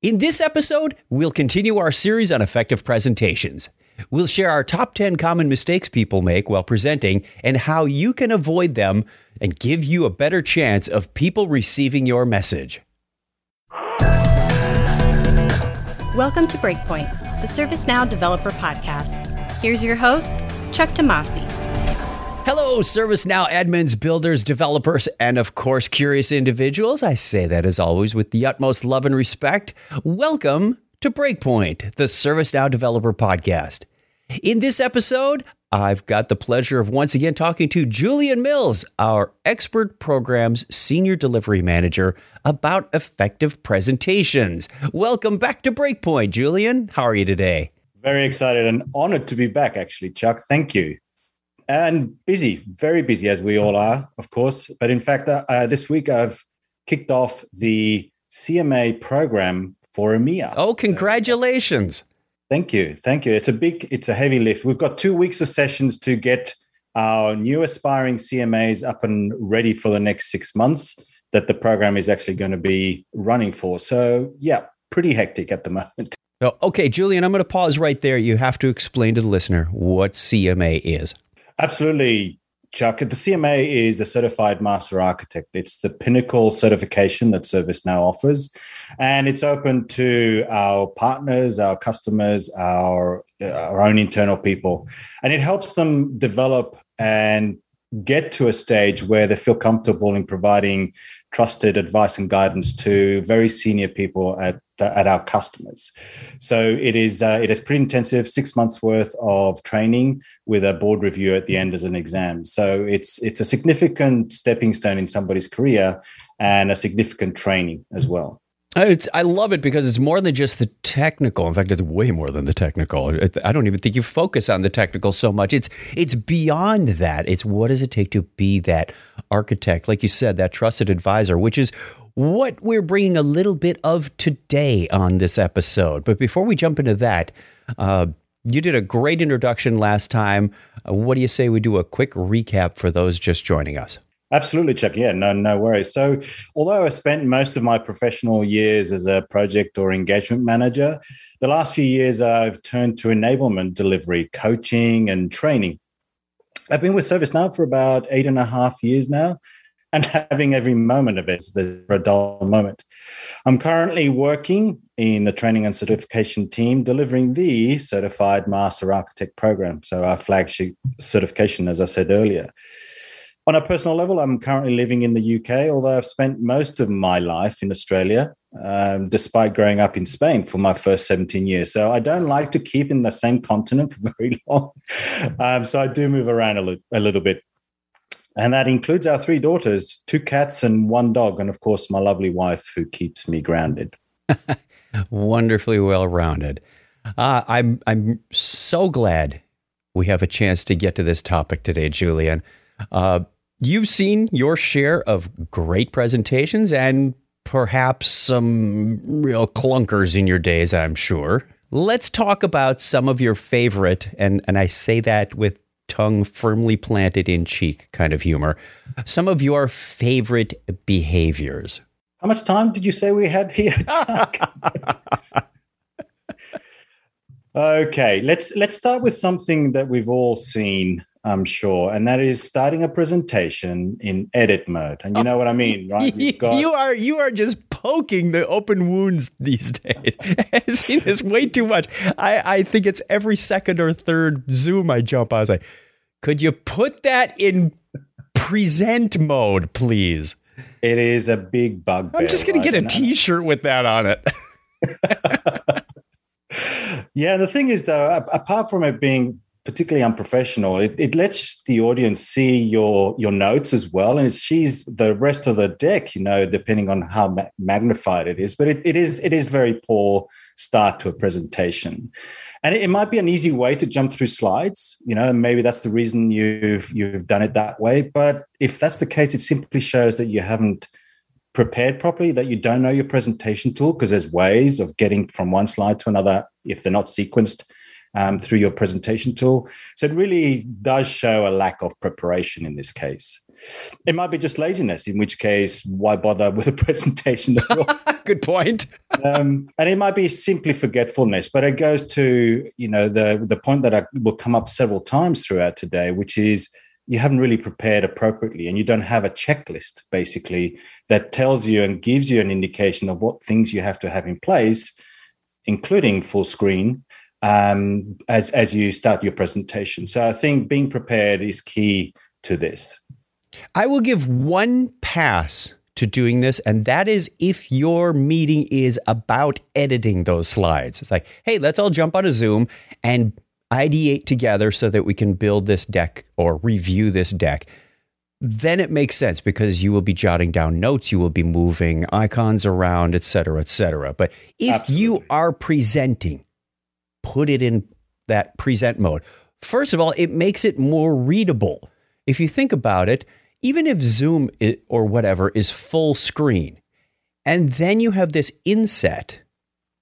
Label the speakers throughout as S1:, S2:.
S1: In this episode, we'll continue our series on effective presentations. We'll share our top 10 common mistakes people make while presenting and how you can avoid them and give you a better chance of people receiving your message.
S2: Welcome to Breakpoint, the ServiceNow Developer Podcast. Here's your host, Chuck Tomasi.
S1: Hello, ServiceNow admins, builders, developers, and of course, curious individuals. I say that as always with the utmost love and respect. Welcome to Breakpoint, the ServiceNow Developer Podcast. In this episode, I've got the pleasure of once again talking to Julian Mills, our expert programs senior delivery manager, about effective presentations. Welcome back to Breakpoint, Julian. How are you today?
S3: Very excited and honored to be back, actually, Chuck. Thank you and busy, very busy as we all are, of course. But in fact, uh, uh this week I've kicked off the CMA program for EMEA.
S1: Oh, congratulations!
S3: Thank you, thank you. It's a big, it's a heavy lift. We've got two weeks of sessions to get our new aspiring CMAs up and ready for the next six months that the program is actually going to be running for. So yeah, pretty hectic at the moment.
S1: Oh, okay, Julian, I'm going to pause right there. You have to explain to the listener what CMA is.
S3: Absolutely, Chuck. The CMA is the Certified Master Architect. It's the pinnacle certification that ServiceNow offers, and it's open to our partners, our customers, our our own internal people, and it helps them develop and get to a stage where they feel comfortable in providing trusted advice and guidance to very senior people at at our customers. So it is uh, it is pretty intensive, six months worth of training with a board review at the end as an exam. So it's it's a significant stepping stone in somebody's career and a significant training as well.
S1: It's, I love it because it's more than just the technical. In fact, it's way more than the technical. I don't even think you focus on the technical so much. It's it's beyond that. It's what does it take to be that architect, like you said, that trusted advisor, which is what we're bringing a little bit of today on this episode. But before we jump into that, uh, you did a great introduction last time. Uh, what do you say we do a quick recap for those just joining us?
S3: Absolutely, Chuck. Yeah, no, no worries. So, although I spent most of my professional years as a project or engagement manager, the last few years I've turned to enablement delivery, coaching, and training. I've been with ServiceNow for about eight and a half years now, and having every moment of it is a dull moment. I'm currently working in the training and certification team, delivering the Certified Master Architect program. So, our flagship certification, as I said earlier. On a personal level, I'm currently living in the UK, although I've spent most of my life in Australia, um, despite growing up in Spain for my first 17 years. So I don't like to keep in the same continent for very long. Um, so I do move around a, li- a little bit. And that includes our three daughters, two cats, and one dog. And of course, my lovely wife who keeps me grounded.
S1: Wonderfully well rounded. Uh, I'm, I'm so glad we have a chance to get to this topic today, Julian. Uh, You've seen your share of great presentations and perhaps some real clunkers in your days, I'm sure. Let's talk about some of your favorite, and, and I say that with tongue firmly planted in cheek kind of humor, some of your favorite behaviors.
S3: How much time did you say we had here? okay, let's let's start with something that we've all seen I'm sure, and that is starting a presentation in edit mode. And you know what I mean, right?
S1: Got- you are you are just poking the open wounds these days. I've seen this way too much. I, I think it's every second or third Zoom I jump on. I was like, could you put that in present mode, please?
S3: It is a big bug.
S1: I'm just going right? to get a shirt with that on it.
S3: yeah, the thing is, though, apart from it being particularly unprofessional. It, it lets the audience see your your notes as well, and it sees the rest of the deck. You know, depending on how ma- magnified it is. But it, it is it is very poor start to a presentation, and it, it, might be an easy way to jump through slides. You know, maybe that's the reason you've you've done it that way. But if that's the case, it simply shows that you haven't prepared properly that you don't know your presentation tool because there's ways of getting from one slide to another if they're not sequenced um, through your presentation tool. So it really does show a lack of preparation in this case. It might be just laziness, in which case, why bother with a presentation at all?
S1: Good point.
S3: um, and it might be simply forgetfulness, but it goes to you know the the point that I, will come up several times throughout today, which is you haven't really prepared appropriately, and you don't have a checklist basically that tells you and gives you an indication of what things you have to have in place, including full screen um, as as you start your presentation. So I think being prepared is key to this.
S1: I will give one pass to doing this, and that is if your meeting is about editing those slides. It's like, hey, let's all jump on a Zoom and ideate together so that we can build this deck or review this deck. Then it makes sense because you will be jotting down notes, you will be moving icons around, et cetera, et cetera. But if Absolutely. you are presenting, put it in that present mode. First of all, it makes it more readable. If you think about it, even if Zoom or whatever is full screen, and then you have this inset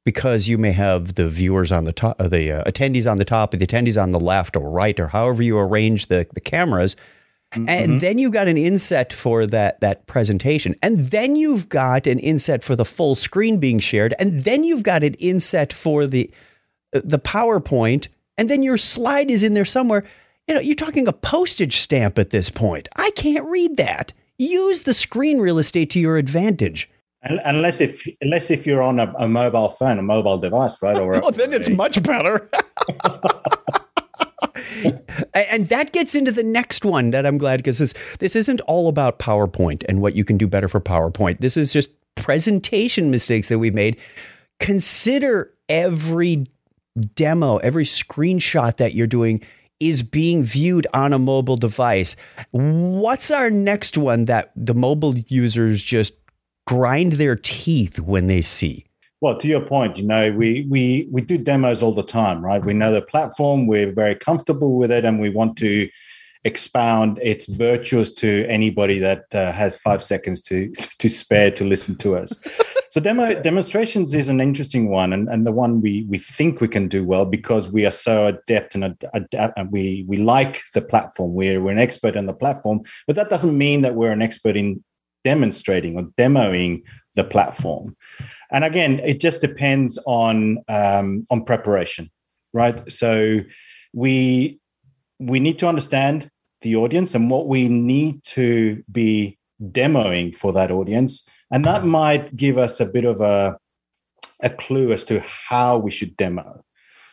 S1: because you may have the viewers on the top, uh, the uh, attendees on the top, the attendees on the left or right, or however you arrange the, the cameras. Mm-hmm. And then you've got an inset for that that presentation, and then you've got an inset for the full screen being shared, and then you've got an inset for the Uh, the PowerPoint, and then your slide is in there somewhere you know, you're talking a postage stamp at this point. I can't read that. Use the screen real estate to your advantage.
S3: Unless if unless if you're on a, a mobile phone, a mobile device, right?
S1: Or oh, then it's much better. and that gets into the next one that I'm glad because this this isn't all about PowerPoint and what you can do better for PowerPoint. This is just presentation mistakes that we've made. Consider every demo, every screenshot that you're doing is being viewed on a mobile device. What's our next one that the mobile users just grind their teeth when they see?
S3: Well, to your point, you know, we we we do demos all the time, right? We know the platform, we're very comfortable with it, and we want to expound its virtues to anybody that uh, has five seconds to to spare to listen to us. so demo demonstrations is an interesting one, and, and the one we we think we can do well because we are so adept and adapt, and we we like the platform. We're we're an expert in the platform, but that doesn't mean that we're an expert in demonstrating or demoing the platform. And again, it just depends on um, on preparation, right? So we we need to understand the audience and what we need to be demoing for that audience. And that might give us a bit of a, a clue as to how we should demo.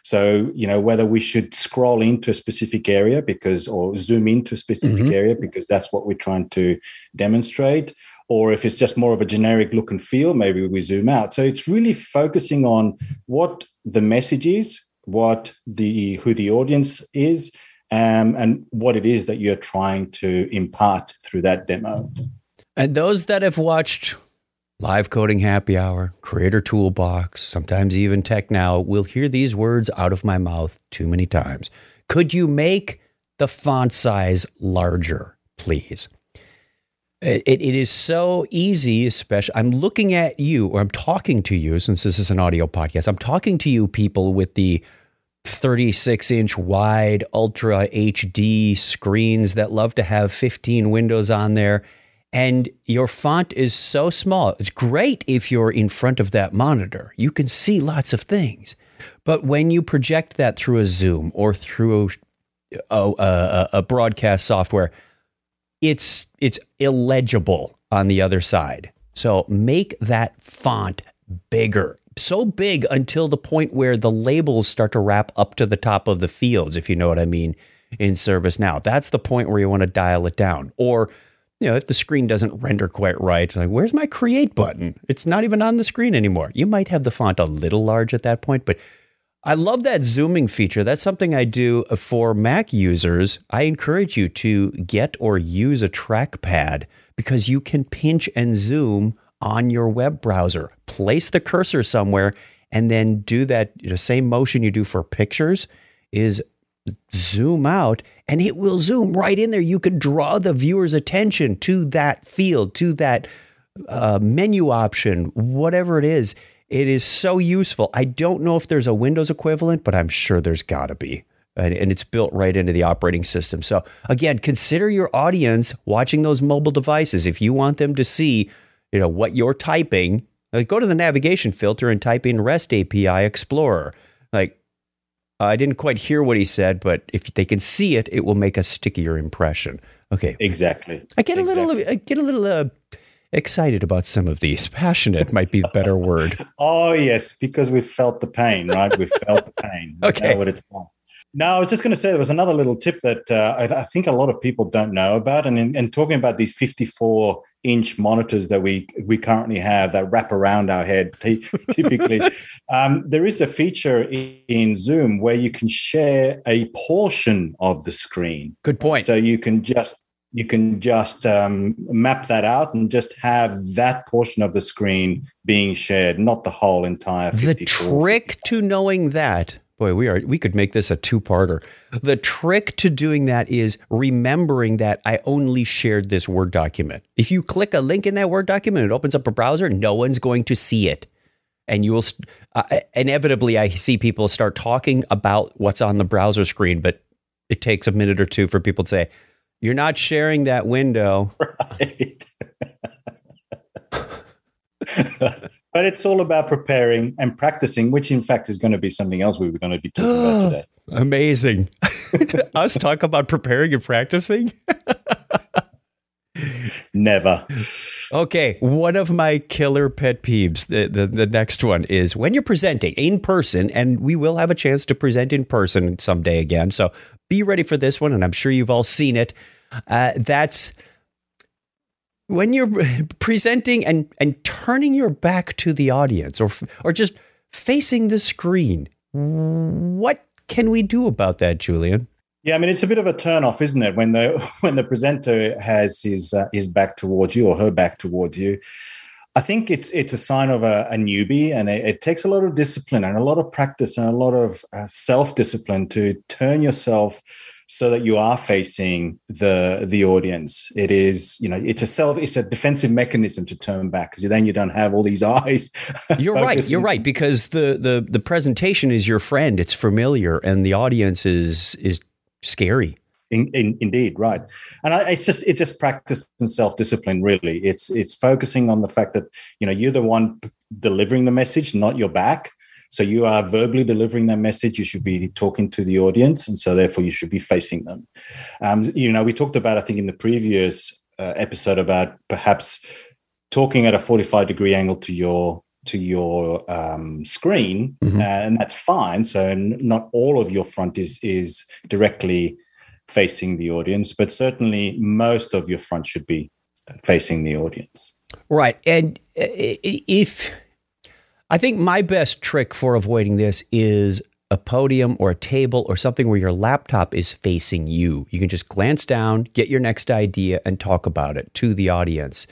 S3: So, you know, whether we should scroll into a specific area because, or zoom into a specific mm-hmm. area because that's what we're trying to demonstrate, or if it's just more of a generic look and feel, maybe we zoom out. So it's really focusing on what the message is, what the who the audience is, um, and what it is that you're trying to impart through that demo.
S1: And those that have watched Live Coding Happy Hour, Creator Toolbox, sometimes even Tech Now, will hear these words out of my mouth too many times. Could you make the font size larger, please? It, it is so easy, especially. I'm looking at you, or I'm talking to you, since this is an audio podcast. I'm talking to you, people with the 36 inch wide ultra HD screens that love to have 15 windows on there. And your font is so small. It's great if you're in front of that monitor. You can see lots of things. But when you project that through a Zoom or through a, a, a broadcast software, it's it's illegible on the other side. So make that font bigger so big until the point where the labels start to wrap up to the top of the fields, if you know what I mean, in ServiceNow. That's the point where you want to dial it down. Or, you know, if the screen doesn't render quite right, like, where's my create button? It's not even on the screen anymore. You might have the font a little large at that point, but I love that zooming feature. That's something I do for Mac users. I encourage you to get or use a trackpad because you can pinch and zoom on your web browser. Place the cursor somewhere and then do that you know, same motion you do for pictures is zoom out and it will zoom right in there. You could draw the viewer's attention to that field, to that uh, menu option, whatever it is. It is so useful. I don't know if there's a Windows equivalent, but I'm sure there's got to be. and, and it's built right into the operating system. So again, consider your audience watching those mobile devices. If you want them to see, you know, what you're typing, like go to the navigation filter and type in REST API Explorer. Like I didn't quite hear what he said, but if they can see it, it will make a stickier impression. Okay,
S3: exactly.
S1: I get a
S3: exactly.
S1: little, I get a little uh, excited about some of these. Passionate might be a better word.
S3: oh yes, because we felt the pain, right? We felt the pain. We
S1: okay,
S3: what it's like. No, I was just going to say there was another little tip that uh, I, I, think a lot of people don't know about, and in, in talking about these 54 inch monitors that we we currently have that wrap around our head typically, um, there is a feature in, in, Zoom where you can share a portion of the screen.
S1: Good point.
S3: So you can just you can just um, map that out and just have that portion of the screen being shared, not the whole entire.
S1: The trick to knowing that boy, we are we could make this a two-parter. The trick to doing that is remembering that I only shared this Word document. If you click a link in that Word document, it opens up a browser, no one's going to see it. And you will uh, inevitably I see people start talking about what's on the browser screen, but it takes a minute or two for people to say, "You're not sharing that window."
S3: Right. but it's all about preparing and practicing, which in fact is going to be something else we were going to be talking about today.
S1: Amazing. Us talk about preparing and practicing?
S3: Never.
S1: Okay, one of my killer pet peeves, the, the, the next one is when you're presenting in person, and we will have a chance to present in person someday again. So be ready for this one, and I'm sure you've all seen it. Uh, that's when you're presenting and and turning your back to the audience or or just facing the screen what can we do about that julian?
S3: Yeah i mean it's a bit of a turn off isn't it when the when the presenter has his uh, his back towards you or her back towards you. I think it's it's a sign of a, a newbie, and it, it, takes a lot of discipline and a lot of practice and a lot of uh, self discipline to turn yourself so that you are facing the the audience. It is, you know, it's a self, it's a defensive mechanism to turn back because then you don't have all these eyes.
S1: You're right. You're right because the the the presentation is your friend. It's familiar, and the audience is is scary.
S3: In, in, indeed, right, and I, it's just it's just practice and self discipline. Really, it's it's focusing on the fact that you know you're the one delivering the message, not your back. So you are verbally delivering that message. You should be talking to the audience, and so therefore you should be facing them. Um, you know, we talked about I think in the previous uh, episode about perhaps talking at a 45 degree angle to your to your um, screen, mm-hmm. uh, and that's fine. So not all of your front is is directly facing the audience, but certainly most of your front should be facing the audience.
S1: Right, and uh, if I think my best trick for avoiding this is a podium or a table or something where your laptop is facing you. You can just glance down, get your next idea, and talk about it to the audience.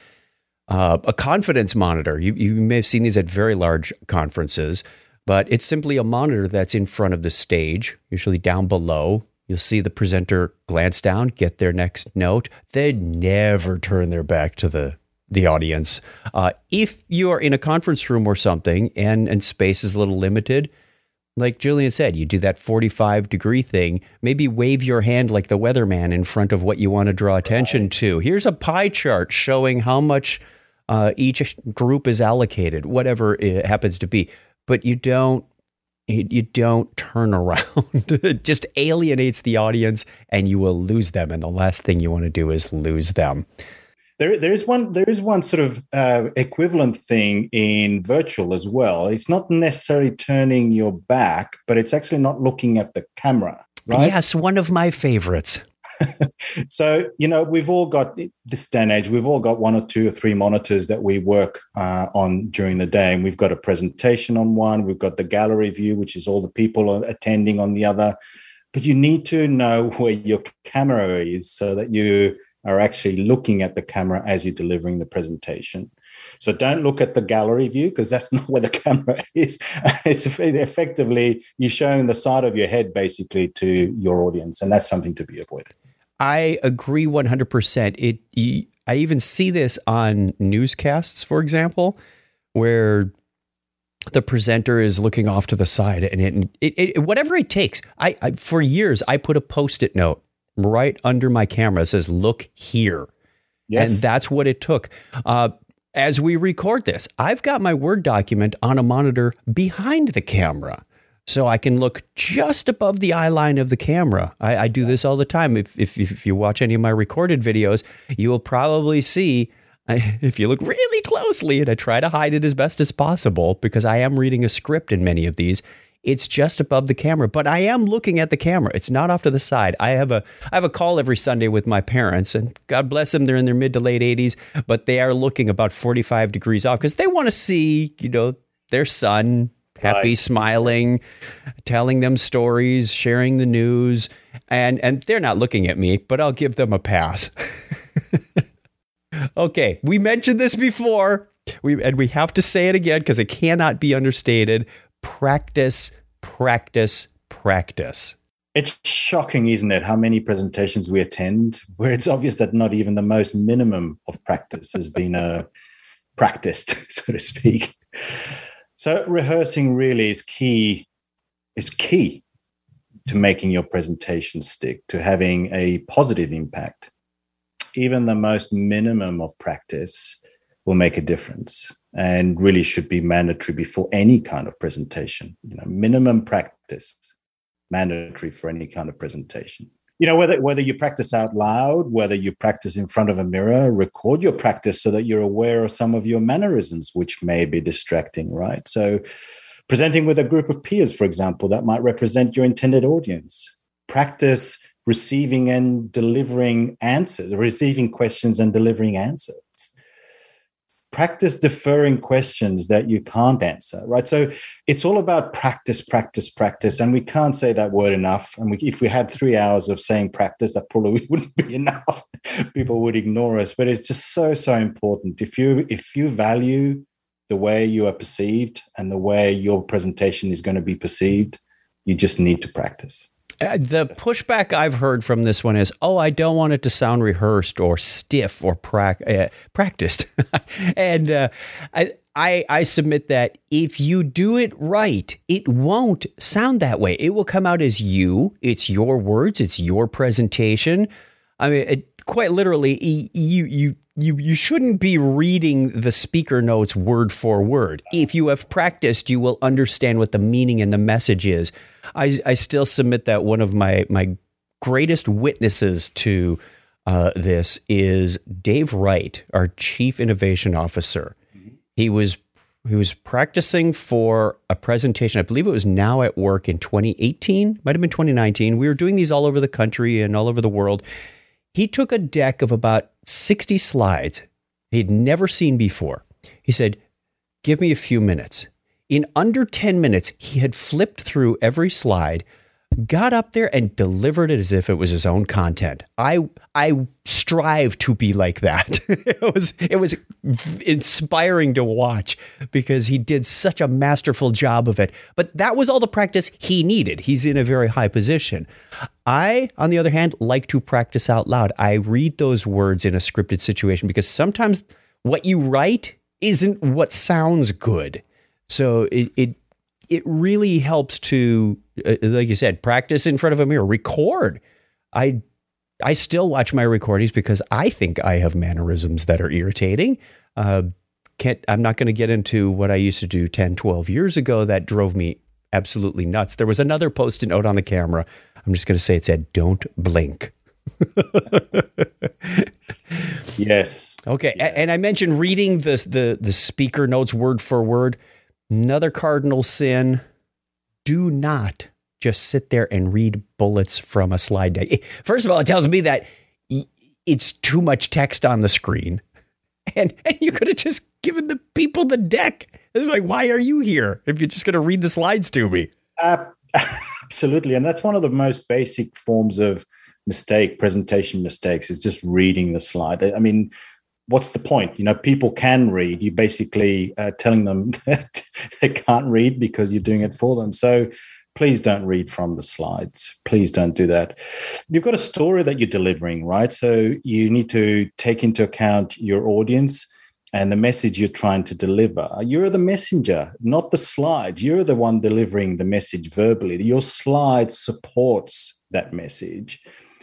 S1: Uh, a confidence monitor. You, you may have seen these at very large conferences, but it's simply a monitor that's in front of the stage, usually down below. You'll see the presenter glance down, get their next note. They never turn their back to the the audience. Uh, if you are in a conference room or something and, and space is a little limited, like Julian said, you do that 45 degree thing, maybe wave your hand like the weatherman in front of what you want to draw attention right. to. Here's a pie chart showing how much uh, each group is allocated, whatever it happens to be. But you don't you don't turn around. it just alienates the audience and you will lose them. And the last thing you want to do is lose them.
S3: There, there is one. There is one sort of uh, equivalent thing in virtual as well. It's not necessarily turning your back, but it's actually not looking at the camera. Right?
S1: Yes, one of my favorites.
S3: so you know we've all got this day and age we've all got one or two or three monitors that we work uh, on during the day and we've got a presentation on one we've got the gallery view which is all the people attending on the other but you need to know where your camera is so that you are actually looking at the camera as you're delivering the presentation. So don't look at the gallery view because that's not where the camera is. It's effectively you're showing the side of your head basically to your audience, and that's something to be avoided.
S1: I agree 100%. It I even see this on newscasts, for example, where the presenter is looking off to the side and it, it, it whatever it takes. I, I, for years I put a post-it note right under my camera says "Look here," yes. and that's what it took. Uh, as we record this, I've got my Word document on a monitor behind the camera. So I can look just above the eye line of the camera. I, I do this all the time. If, if, if you watch any of my recorded videos, you will probably see if you look really closely, and I try to hide it as best as possible because I am reading a script in many of these. It's just above the camera, but I am looking at the camera. It's not off to the side. I have a I have a call every Sunday with my parents, and God bless them, they're in their mid to late 80s, but they are looking about 45 degrees off because they want to see, you know, their son happy, right. smiling, telling them stories, sharing the news, and and they're not looking at me, but I'll give them a pass. okay, we mentioned this before. We and we have to say it again because it cannot be understated. Practice, practice, practice.
S3: It's shocking, isn't it, how many presentations we attend where it's obvious that not even the most minimum of practice has been uh, practiced, so to speak. So rehearsing really is key, is key to making your presentation stick, to having a positive impact. Even the most minimum of practice will make a difference and really should be mandatory before any kind of presentation. You know, minimum practice mandatory for any kind of presentation. You know whether whether you practice out loud whether you practice in front of a mirror record your practice so that you're aware of some of your mannerisms which may be distracting right? So presenting with a group of peers for example that might represent your intended audience. Practice receiving and delivering answers receiving questions and delivering answers practice deferring questions that you can't answer right? So it's all about practice practice practice. And we can't say that word enough. And we, if we had three hours of saying practice that probably wouldn't be enough. People would ignore us. But it's just so so important. If you if you value the way you are perceived and the way your presentation is going to be perceived you just need to practice
S1: the pushback I've heard from this one is, "Oh, I don't want it to sound rehearsed or stiff or pra- uh, practiced," and uh, I, I, I submit that if you do it right, it won't sound that way. It will come out as you. It's your words. It's your presentation. I mean, it, quite literally, you you you you shouldn't be reading the speaker notes word for word. If you have practiced, you will understand what the meaning and the message is. I, I still submit that one of my my greatest witnesses to uh, this is Dave Wright, our chief innovation officer. He was he was practicing for a presentation. I believe it was now at work in 2018, might have been 2019. We were doing these all over the country and all over the world. He took a deck of about 60 slides he'd never seen before. He said, Give me a few minutes. In under 10 minutes, he had flipped through every slide, got up there and delivered it as if it was his own content. I I strive to be like that. it was it was inspiring to watch because he did such a masterful job of it. But that was all the practice he needed. He's in a very high position. I, on the other hand, like to practice out loud. I read those words in a scripted situation because sometimes what you write isn't what sounds good. So it it it really helps to, uh, like you said, practice in front of a mirror, record. I I still watch my recordings because I think I have mannerisms that are irritating. Uh, can't, I'm not going to get into what I used to do 10, 12 years ago that drove me absolutely nuts. There was another post-it note on the camera. I'm just going to say it said, "Don't blink."
S3: yes.
S1: Okay. Yeah. And I mentioned reading the, the the speaker notes word for word. Another cardinal sin do not just sit there and read bullets from a slide deck. First of all, it tells me that it's too much text on the screen. And, and you could have just given the people the deck. It's like, why are you here if you're just going to read the slides to me?
S3: Uh, absolutely. And that's one of the most basic forms of mistake, presentation mistakes, is just reading the slide. I mean, what's the point? You know, people can read. You're basically uh, telling them that they can't read because you're doing it for them. So please don't read from the slides. Please don't do that. You've got a story that you're delivering, right? So you need to take into account your audience and the message you're trying to deliver. You're the messenger, not the slide. You're the one delivering the message verbally. Your slide supports that message.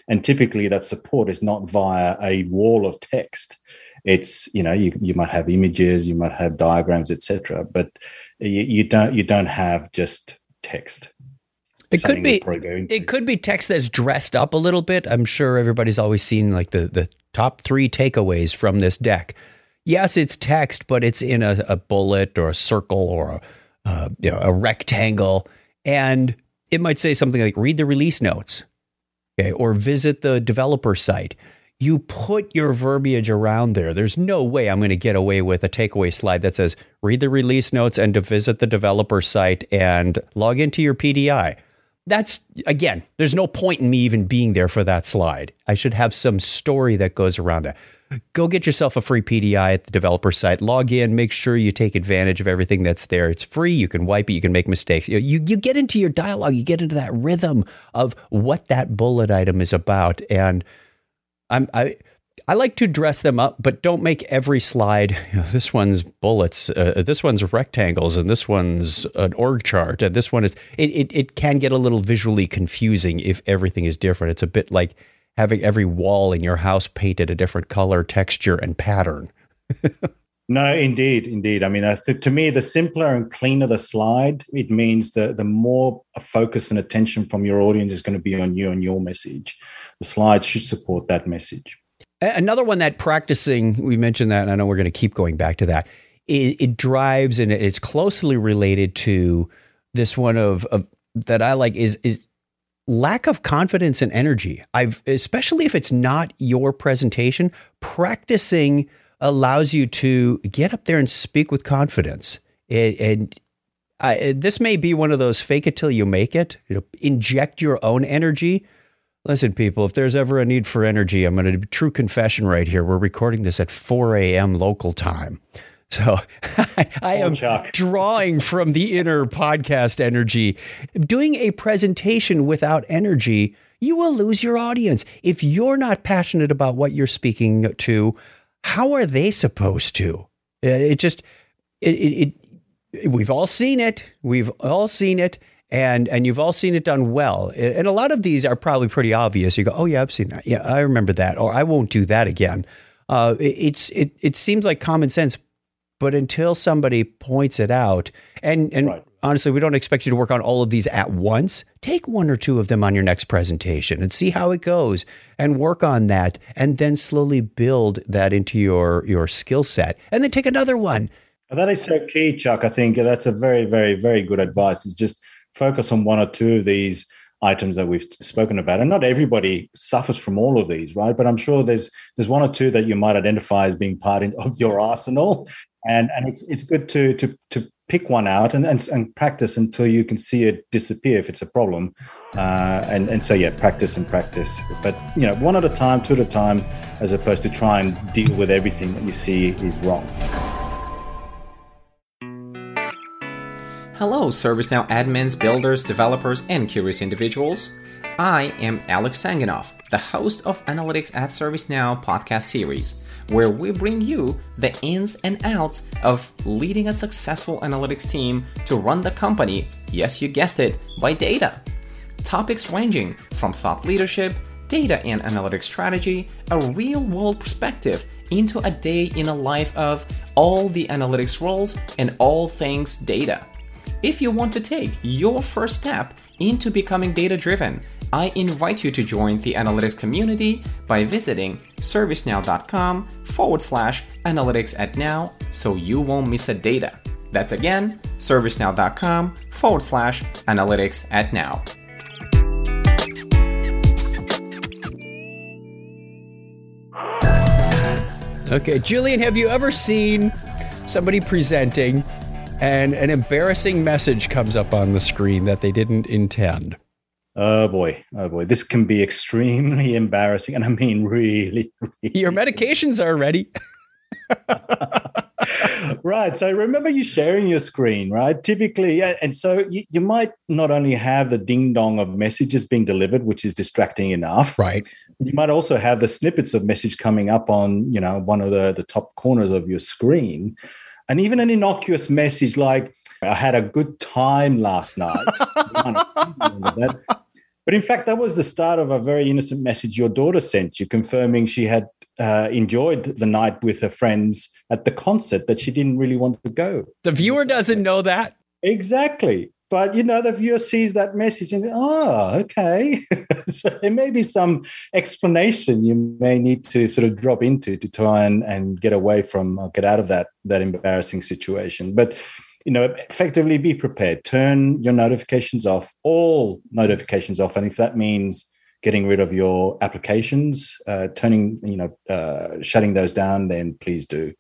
S3: And typically that support is not via a wall of text. It's, you know, you, you might have images, you might have diagrams, etc. But you, you don't you don't have just text.
S1: It could be it could be text that's dressed up a little bit. I'm sure everybody's always seen like the the top three takeaways from this deck yes, it's text, but it's in a, a bullet or a circle or a, uh, you know, a rectangle. And it might say something like read the release notes, okay, or visit the developer site. You put your verbiage around there. There's no way I'm going to get away with a takeaway slide that says read the release notes and to visit the developer site and log into your PDI. That's again, there's no point in me even being there for that slide. I should have some story that goes around that go get yourself a free PDI at the developer site. Log in, make sure you take advantage of everything that's there. It's free. You can wipe it. You can make mistakes. You, you, you get into your dialogue. You get into that rhythm of what that bullet item is about. And I'm I. I like to dress them up, but don't make every slide. You know, this one's bullets, uh, this one's rectangles, and this one's an org chart, and this one is. It, it it can get a little visually confusing if everything is different. It's a bit like having every wall in your house painted a different color, texture, and pattern.
S3: no, indeed, indeed. I mean, to me, the simpler and cleaner the slide, it means that the more focus and attention from your audience is going to be on you and your message. The slides should support that message.
S1: Another one that practicing, we mentioned that, and I know we're going to keep going back to that. It, it drives and it's closely related to this one of, of that I like is is lack of confidence and energy. I've especially if it's not your presentation, practicing allows you to get up there and speak with confidence. It, and I, this may be one of those fake it till you make it. You know, inject your own energy. Listen, people, if there's ever a need for energy, I'm going to do true confession right here. We're recording this at 4 a.m. local time. So I, am drawing from the inner podcast energy. Doing a presentation without energy, you will lose your audience. If you're not passionate about what you're speaking to, how are they supposed to? It just, it, it, it we've all seen it. We've all seen it. And, and you've all seen it done well. And a lot of these are probably pretty obvious. You go, oh, yeah, I've seen that. Yeah, I remember that. Or I won't do that again. Uh, it, it's, it, it seems like common sense, but until somebody points it out, and and right. honestly, we don't expect you to work on all of these at once. Take one or two of them on your next presentation and see how it goes, and work on that, and then slowly build that into your your skill set, and then take another one.
S3: That is so key, Chuck. I think that's a very, very, very good advice. Is just focus on one or two of these items that we've spoken about. And not everybody suffers from all of these right? But i'm sure there's there's one or two that you might identify as being part of your arsenal. And and it's it's good to to to pick one out and, and, and practice until you can see it disappear if it's a problem. Uh, and and so yeah practice and practice. But you know one at a time two at a time as opposed to try and deal with everything that you see is wrong
S4: hello servicenow admins builders developers and curious individuals i am alex sanganov the host of analytics at servicenow podcast series where we bring you the ins and outs of leading a successful analytics team to run the company, yes, you guessed it, by data. Topics ranging from thought leadership, data and analytics strategy, a real world perspective into a day in a life of all the analytics roles and all things data. If you want to take your first step into becoming data driven, I invite you to join the analytics community by visiting servicenow.com forward slash analytics at now so you won't miss a data. That's again, servicenow.com forward slash analytics at now.
S1: Okay, Julian, have you ever seen somebody presenting and an embarrassing message comes up on the screen that they didn't intend?
S3: Oh boy, oh boy, this can be extremely embarrassing, and I mean really. really
S1: Your medications are ready.
S3: right. So remember you sharing your screen, right? Typically, and so you, you might not only have the ding dong of messages being delivered, which is distracting enough.
S1: Right.
S3: You might also have the snippets of message coming up on, you know, one of the, the top corners of your screen. And even an innocuous message like, I had a good time last night. but in fact, that was the start of a very innocent message your daughter sent you, confirming she had uh, enjoyed the night with her friends at the concert that she didn't really want to go.
S1: The viewer doesn't know that.
S3: Exactly. But you know, the viewer sees that message and oh, okay. so there may be some explanation you may need to sort of drop into to try and, and get away from or get out of that that embarrassing situation. But you know, effectively be prepared. Turn your notifications off, all notifications off, and if that means getting rid of your applications, uh, turning, you know, uh, shutting those down, then please do.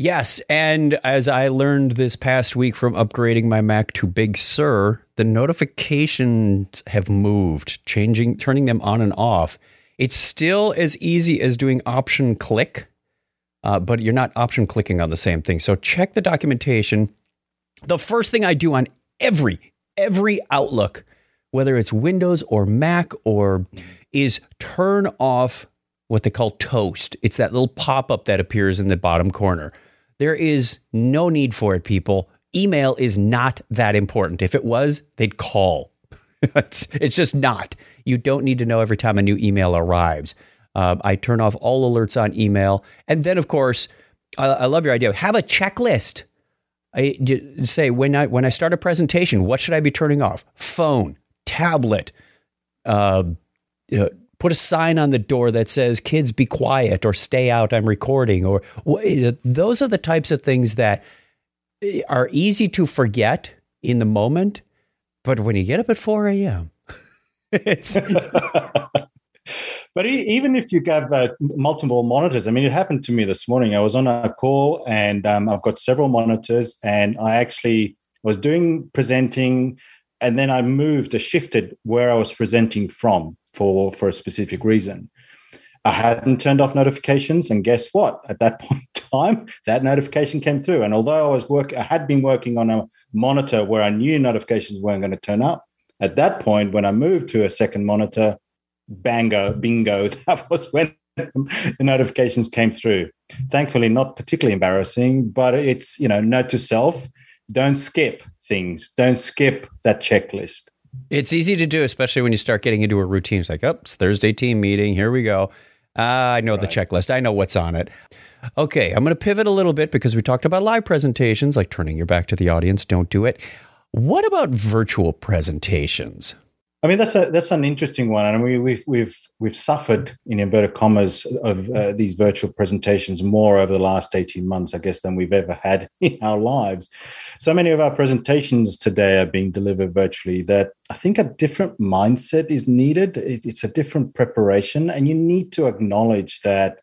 S1: Yes. And as I learned this past week from upgrading my Mac to Big Sur, the notifications have moved, changing, turning them on and off. It's still as easy as doing option click, uh, but you're not option clicking on the same thing. So check the documentation. The first thing I do on every, every Outlook whether it's Windows or Mac or is turn off what they call toast. It's that little pop up that appears in the bottom corner. There is no need for it, people. Email is not that important. If it was, they'd call. it's, it's just not. You don't need to know every time a new email arrives. Uh, I turn off all alerts on email. And then, of course, I, I love your idea. Have a checklist. I say when I when I start a presentation, what should I be turning off? Phone, tablet, uh, you know, put a sign on the door that says "Kids, be quiet" or "Stay out, I'm recording." Or those are the types of things that eh, are easy to forget in the moment, but when you get up at four a.m., it's.
S3: but even if you have uh, multiple monitors, I mean, it happened to me this morning. I was on a call and um, I've got several monitors, and I actually was doing presenting and then I moved, I shifted where I was presenting from for for a specific reason. I hadn't turned off notifications, and guess what? At that point in time, that notification came through. And although I was work, I had been working on a monitor where I knew notifications weren't going to turn up. At that point, when I moved to a second monitor, bango, bingo, that was when the notifications came through. Thankfully, not particularly embarrassing, but it's you know, note to self: don't skip things. Don't skip that checklist.
S1: It's easy to do, especially when you start getting into a routine. It's like, oh, it's Thursday team meeting. Here we go. Uh, I know right. the checklist. I know what's on it. Okay, I'm going to pivot a little bit because we talked about live presentations, like turning your back to the audience. Don't do it. What about virtual presentations?
S3: I mean, that's a that's an interesting one, and we, we've we've we've suffered in inverted commas of uh, these virtual presentations more over the last eighteen months, I guess, than we've ever had in our lives. So many of our presentations today are being delivered virtually. That I think a different mindset is needed. It, it's a different preparation, and you need to acknowledge that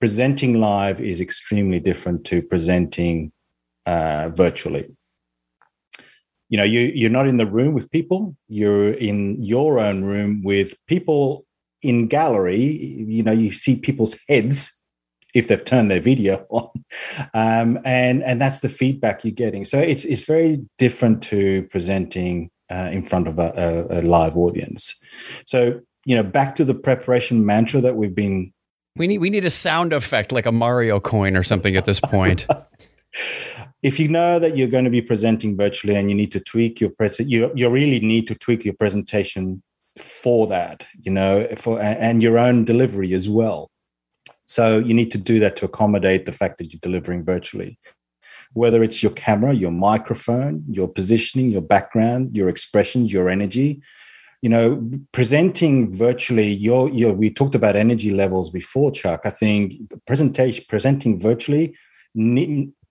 S3: presenting live is extremely different to presenting uh, virtually you know you you're not in the room with people you're in your own room with people in gallery. You know you see people's heads if they've turned their video on. Um, and and that's the feedback you're getting. So it's it's very different to presenting uh, in front of a, a, a live audience. So you know back to the preparation mantra that we've been
S1: we need we need a sound effect like a mario coin or something at this point
S3: if you know that you're going to be presenting virtually and you need to tweak your present, you you really need to tweak your presentation for that, you know, for and your own delivery as well. So you need to do that to accommodate the fact that you're delivering virtually. Whether it's your camera, your microphone, your positioning, your background, your expressions, your energy, you know, presenting virtually, your your we talked about energy levels before, Chuck. I think presentation presenting virtually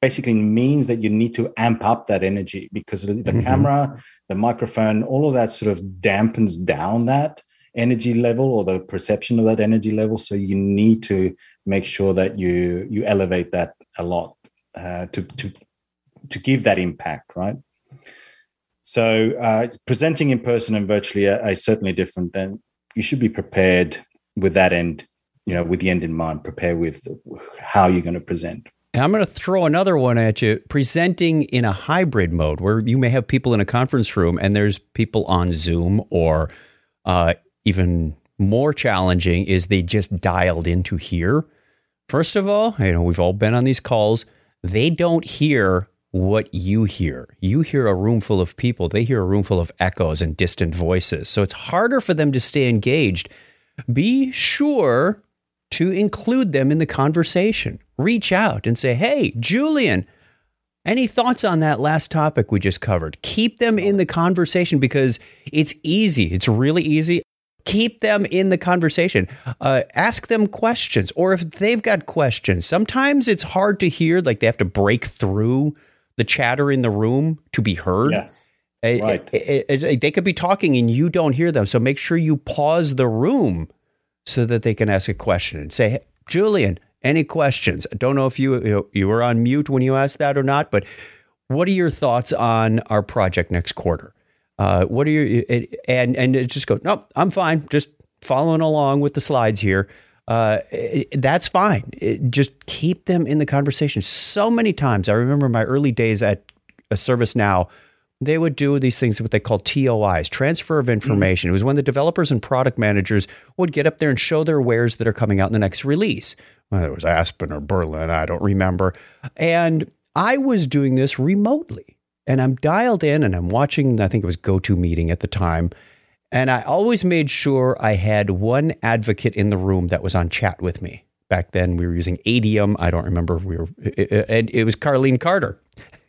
S3: basically means that you need to amp up that energy because the mm-hmm. camera, the microphone, all of that sort of dampens down that energy level or the perception of that energy level. So you need to make sure that you you elevate that a lot uh, to to to give that impact, right? So uh, presenting in person and virtually are, are certainly different. Then you should be prepared with that end, you know, with the end in mind. Prepare with how you're going to present.
S1: And I'm going to throw another one at you presenting in a hybrid mode where you may have people in a conference room and there's people on Zoom, or uh, even more challenging is they just dialed into here. First of all, you know, we've all been on these calls. They don't hear what you hear. You hear a room full of people, they hear a room full of echoes and distant voices. So it's harder for them to stay engaged. Be sure to include them in the conversation. Reach out and say, hey, Julian, any thoughts on that last topic we just covered? Keep them in the conversation because it's easy. It's really easy. Keep them in the conversation. Uh, ask them questions, or if they've got questions, sometimes it's hard to hear, like they have to break through the chatter in the room to be heard.
S3: Yes.
S1: Right. It, it, it, they could be talking and you don't hear them. So make sure you pause the room so that they can ask a question and say, hey, Julian, any questions? I don't know if you, you, were on mute when you asked that or not, but what are your thoughts on our project next quarter? Uh, what are your and and it just go? No, I'm fine. Just following along with the slides here. Uh, it, that's fine. It, just keep them in the conversation. So many times, I remember my early days at a ServiceNow they would do these things what they call TOIs, transfer of information. Mm. It was when the developers and product managers would get up there and show their wares that are coming out in the next release. Whether it was Aspen or Berlin, I don't remember. And I was doing this remotely. And I'm dialed in and I'm watching, I think it was GoToMeeting at the time. And I always made sure I had one advocate in the room that was on chat with me. Back then, we were using Adium. I don't remember if we were, and it was Carlene Carter.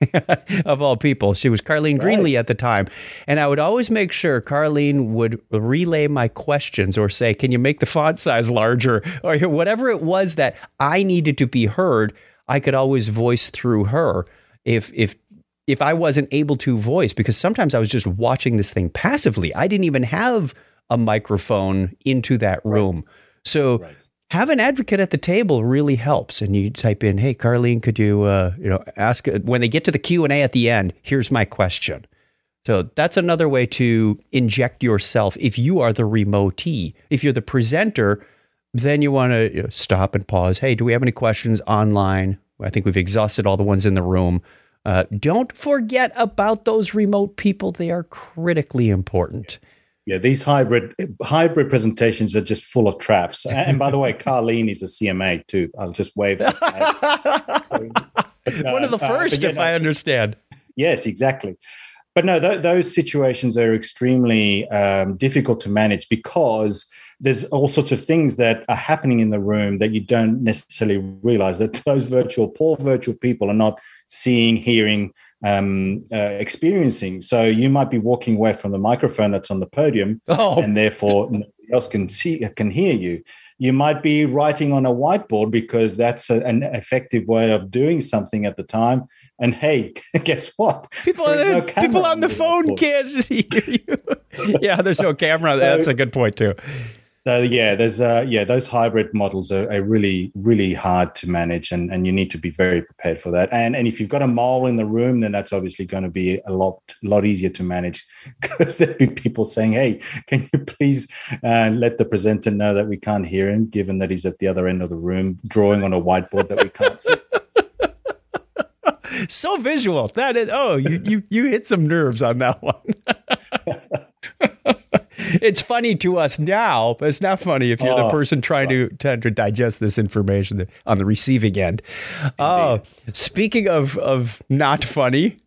S1: of all people. She was Carlene right. Greenlee at the time. And I would always make sure Carlene would relay my questions or say, Can you make the font size larger? Or whatever it was that I needed to be heard, I could always voice through her if if if I wasn't able to voice, because sometimes I was just watching this thing passively. I didn't even have a microphone into that room. Right. So right have an advocate at the table really helps. And you type in, "Hey, Carlene, could you, uh, you know, ask when they get to the Q and A at the end? Here's my question." So that's another way to inject yourself. If you are the remotee, if you're the presenter, then you want to you know, stop and pause. Hey, do we have any questions online? I think we've exhausted all the ones in the room. Uh, don't forget about those remote people; they are critically important.
S3: Yeah, these hybrid hybrid presentations are just full of traps. And by the way, Carlene is a CMA too. I'll just wave. That. One
S1: of the uh, first, uh, if I understand.
S3: Yes, exactly. But no, th- those situations are extremely um, difficult to manage because there's all sorts of things that are happening in the room that you don't necessarily realize that those virtual, poor virtual people are not seeing, hearing, um, uh, experiencing. So you might be walking away from the microphone that's on the podium, oh. and therefore nobody else can see can hear you. You might be writing on a whiteboard because that's a, an effective way of doing something at the time. And hey, guess what?
S1: People, no people on the, phone can't hear you. yeah, there's no camera. That's a good point too.
S3: So yeah, there's uh, yeah those hybrid models are, are, really really hard to manage, and, and you need to be very prepared for that. And and if you've got a mole in the room, then that's obviously going to be a lot lot easier to manage because there'll be people saying, "Hey, can you please uh, let the presenter know that we can't hear him, given that he's at the other end of the room drawing on a whiteboard that we can't see."
S1: so visual. That is. Oh, you you you hit some nerves on that one. it's funny to us now, but it's not funny if you're oh, the person trying to, to, to digest this information on the receiving end. Oh, speaking of of not funny,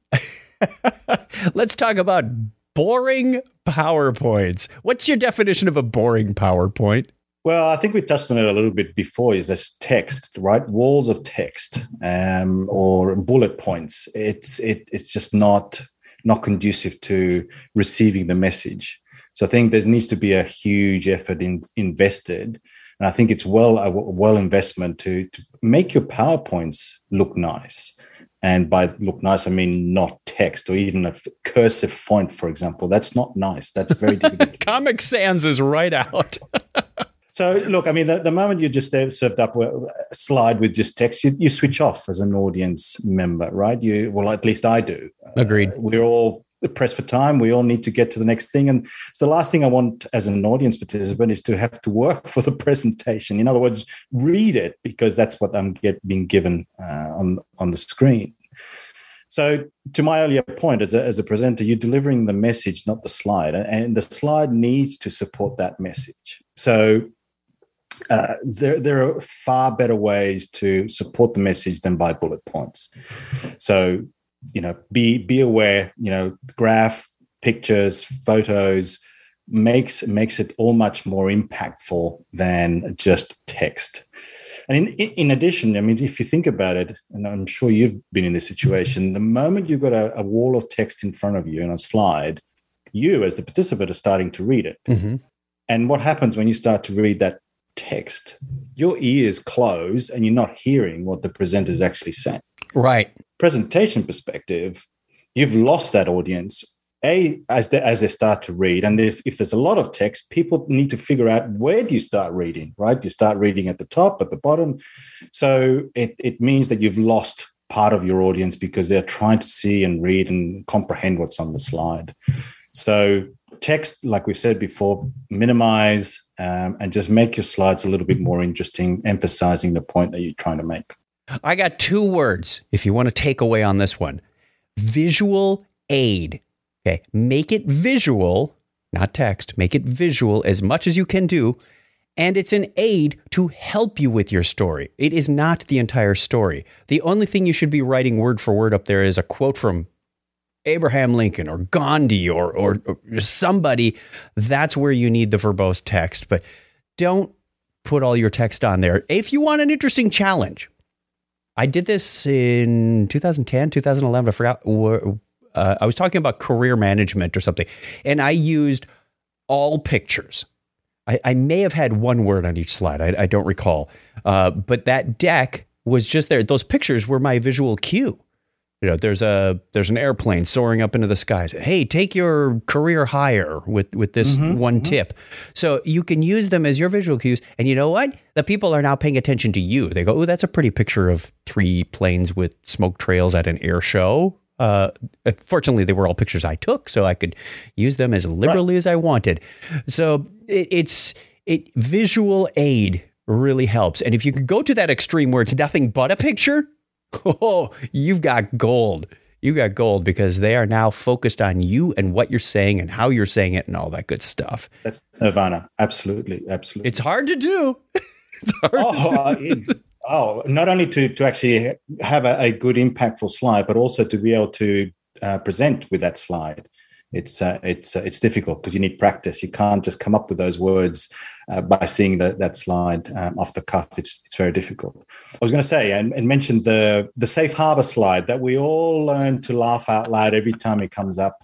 S1: let's talk about boring PowerPoints. What's your definition of a boring PowerPoint?
S3: Well, I think we touched on it a little bit before. Is this text, right? Walls of text um, or bullet points. It's it, it's just not not conducive to receiving the message. So I think there needs to be a huge effort in, invested, and I think it's well a well investment to to make your powerpoints look nice. And by look nice, I mean not text or even a cursive font, for example. That's not nice. That's very difficult.
S1: Comic Sans is right out.
S3: So, look, I mean, the, the moment you just served up a slide with just text, you, you, switch off as an audience member, right? You, well, at least I do.
S1: Agreed. Uh,
S3: we're all pressed for time. We all need to get to the next thing. And it's the last thing I want as an audience participant is to have to work for the presentation. In other words, read it because that's what I'm get, being given uh, on, on the screen. So, to my earlier point, as a, as a presenter, you're delivering the message, not the slide, and the slide needs to support that message. So, uh, there, there are far better ways to support the message than by bullet points. So, you know, be be aware. You know, graph, pictures, photos makes makes it all much more impactful than just text. And in, in addition, I mean, if you think about it, and I'm sure you've been in this situation, the moment you've got a, a wall of text in front of you and a slide, you as the participant are starting to read it. Mm-hmm. And what happens when you start to read that text? Your ears close and you're not hearing what the presenter is actually saying.
S1: Right.
S3: Presentation perspective, you've lost that audience a as they as they start to read. And if, if there's a lot of text people need to figure out where do you start reading right? You start reading at the top at the bottom. So it, it means that you've lost part of your audience because they're trying to see and read and comprehend what's on the slide. So text like we said before minimize um, and just make your slides a little bit more interesting emphasizing the point that you're trying to make
S1: i got two words if you want to take away on this one visual aid Okay. Make it visual, not text. Make it visual as much as you can do. And it's an aid to help you with your story. It is not the entire story. The only thing you should be writing word for word up there is a quote from Abraham Lincoln or Gandhi or, or, or somebody. That's where you need the verbose text. But don't put all your text on there. If you want an interesting challenge, I did this in 2010, 2011. I forgot uh, I was talking about career management or something, and I used all pictures. I, I may have had one word on each slide. I, I don't recall, uh, but that deck was just there. Those pictures were my visual cue. You know, there's a there's an airplane soaring up into the skies. Hey, take your career higher with with this mm-hmm, one mm-hmm. tip. So you can use them as your visual cues. And you know what? The people are now paying attention to you. They go, "Oh, that's a pretty picture of three planes with smoke trails at an air show." Uh, fortunately, they were all pictures I took, so I could use them as liberally right. as I wanted. So it, it's it visual aid really helps. And if you can go to that extreme where it's nothing but a picture, oh, you've got gold. You got gold because they are now focused on you and what you're saying and how you're saying it and all that good stuff.
S3: That's Nirvana. Absolutely. Absolutely.
S1: It's hard to do.
S3: it's hard oh, to do. Uh, Oh, not only to to actually have a, a good impactful slide, but also to be able to uh, present with that slide. It's uh, it's uh, it's difficult because you need practice. You can't just come up with those words uh, by seeing the, that slide um, off the cuff. It's it's very difficult. I was going to say and, and mention the the safe harbor slide that we all learn to laugh out loud every time it comes up.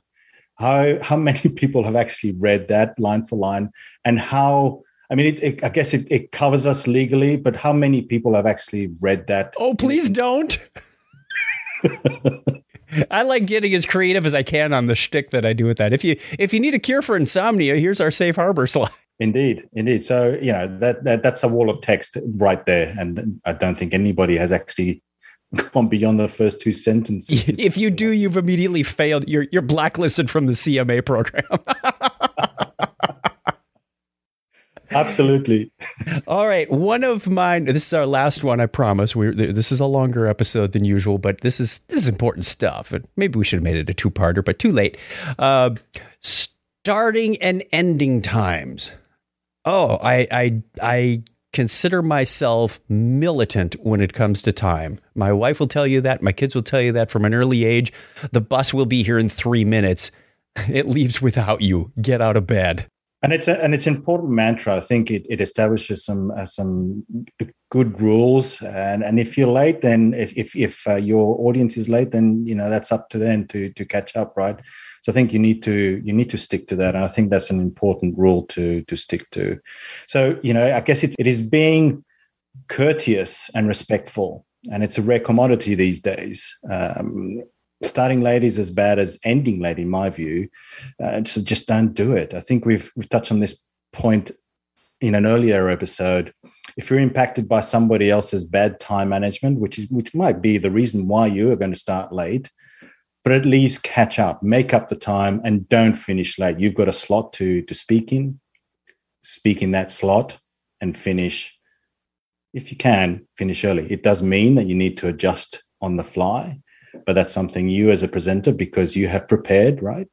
S3: How how many people have actually read that line for line, and how I mean, it, it, I guess it, it covers us legally, but how many people have actually read that?
S1: Oh, please don't. I like getting as creative as I can on the shtick that I do with that. If you if you need a cure for insomnia, here's our safe harbor slide.
S3: Indeed, indeed. So you know that, that that's a wall of text right there, and I don't think anybody has actually gone beyond the first two sentences.
S1: If you do, you've immediately failed. You're you're blacklisted from the CMA program.
S3: Absolutely.
S1: All right. One of mine. This is our last one. I promise. We this is a longer episode than usual, but this is this is important stuff. And maybe we should have made it a two parter, but too late. Uh, starting and ending times. Oh, I I I consider myself militant when it comes to time. My wife will tell you that. My kids will tell you that from an early age. The bus will be here in three minutes. It leaves without you. Get out of bed
S3: and it's a, and it's an important mantra. I think it, it establishes some uh, some good rules, and and if you're late, then if if, if uh, your audience is late, then you know that's up to them to to catch up, right? So I think you need to you need to stick to that, and I think that's an important rule to to stick to. So you know, I guess it's it is being courteous and respectful, and it's a rare commodity these days. Um, starting late is as bad as ending late, in my view. Uh, just, just don't do it. I think we've we've touched on this point in an earlier episode. If you're impacted by somebody else's bad time management, which is which might be the reason why you are going to start late, but at least catch up, make up the time, and don't finish late. You've got a slot to to speak in, speak in that slot, and finish. If you can, finish early. It does mean that you need to adjust on the fly, but that's something you as a presenter, because you have prepared, right,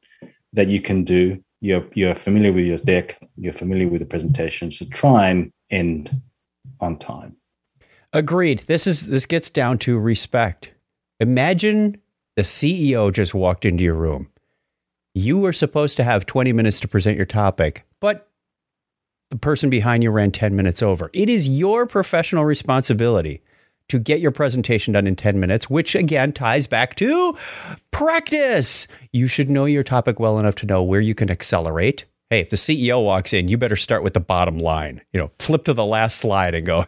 S3: that you can do. You're you're familiar with your deck. You're familiar with the presentation. So try and end on time.
S1: Agreed. This is this gets down to respect. Imagine the CEO just walked into your room. You were supposed to have 20 minutes to present your topic, but the person behind you ran 10 minutes over. It is your professional responsibility to get your presentation done in 10 minutes, which again ties back to practice. You should know your topic well enough to know where you can accelerate. Hey, if the CEO walks in, you better start with the bottom line. You know, flip to the last slide and go,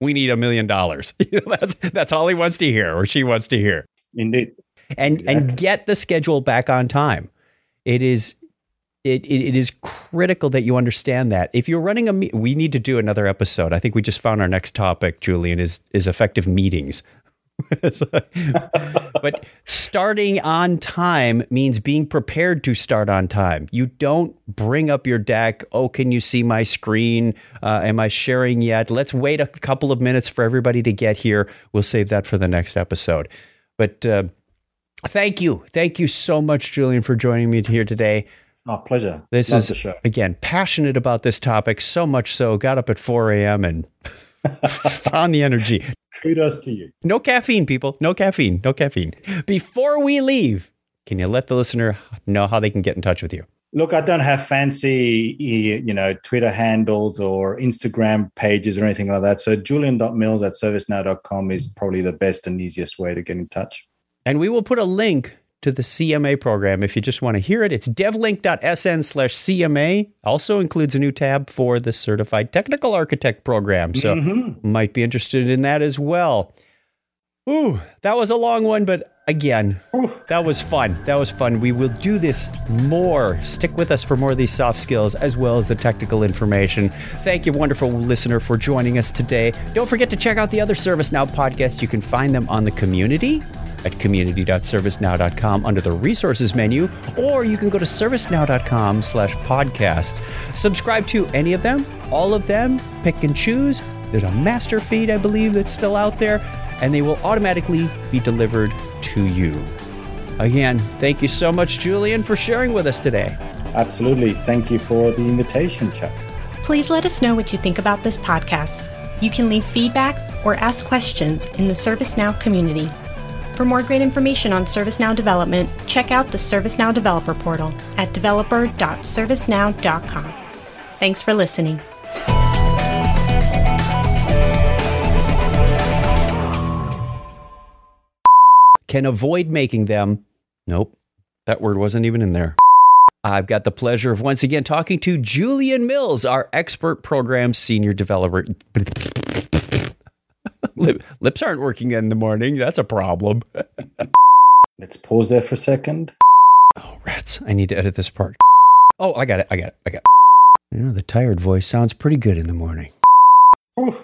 S1: we need a million dollars. That's that's all he wants to hear or she wants to hear.
S3: Indeed.
S1: And exactly. and get the schedule back on time. It is it, it, it is critical that you understand that. If you're running a we need to do another episode. I think we just found our next topic, Julian, is is effective meetings. but starting on time means being prepared to start on time. You don't bring up your deck. Oh, can you see my screen? Uh, am I sharing yet? Let's wait a couple of minutes for everybody to get here. We'll save that for the next episode. But uh, thank you. Thank you so much, Julian, for joining me here today.
S3: Oh, pleasure.
S1: This Love is, again, passionate about this topic, so much so, got up at 4 a.m. and found the energy.
S3: Kudos to you.
S1: No caffeine, people. No caffeine. No caffeine. Before we leave, can you let the listener know how they can get in touch with you?
S3: Look, I don't have fancy, you know, Twitter handles or Instagram pages or anything like that. So julian.mills at servicenow.com is probably the best and easiest way to get in touch.
S1: And we will put a link to the CMA program if you just want to hear it. It's devlink.sn slash CMA. Also includes a new tab for the Certified Technical Architect program. So mm-hmm. might be interested in that as well. Ooh, that was a long one, but again, Ooh. that was fun. That was fun. We will do this more. Stick with us for more of these soft skills as well as the technical information. Thank you, wonderful listener, for joining us today. Don't forget to check out the other ServiceNow podcasts. You can find them on the community at community.servicenow.com under the resources menu, or you can go to servicenow.com slash podcast. Subscribe to any of them, all of them, pick and choose. There's a master feed, I believe, that's still out there, and they will automatically be delivered to you. Again, thank you so much, Julian, for sharing with us today.
S3: Absolutely. Thank you for the invitation, Chuck.
S2: Please let us know what you think about this podcast. You can leave feedback or ask questions in the ServiceNow community. For more great information on ServiceNow development, check out the ServiceNow Developer Portal at developer.servicenow.com. Thanks for listening.
S1: Can avoid making them. Nope, that word wasn't even in there. I've got the pleasure of once again talking to Julian Mills, our expert program senior developer. Lip, lips aren't working in the morning. That's a problem.
S3: Let's pause there for a second.
S1: Oh, rats. I need to edit this part. Oh, I got it. I got it. I got it. You know, the tired voice sounds pretty good in the morning. Ooh.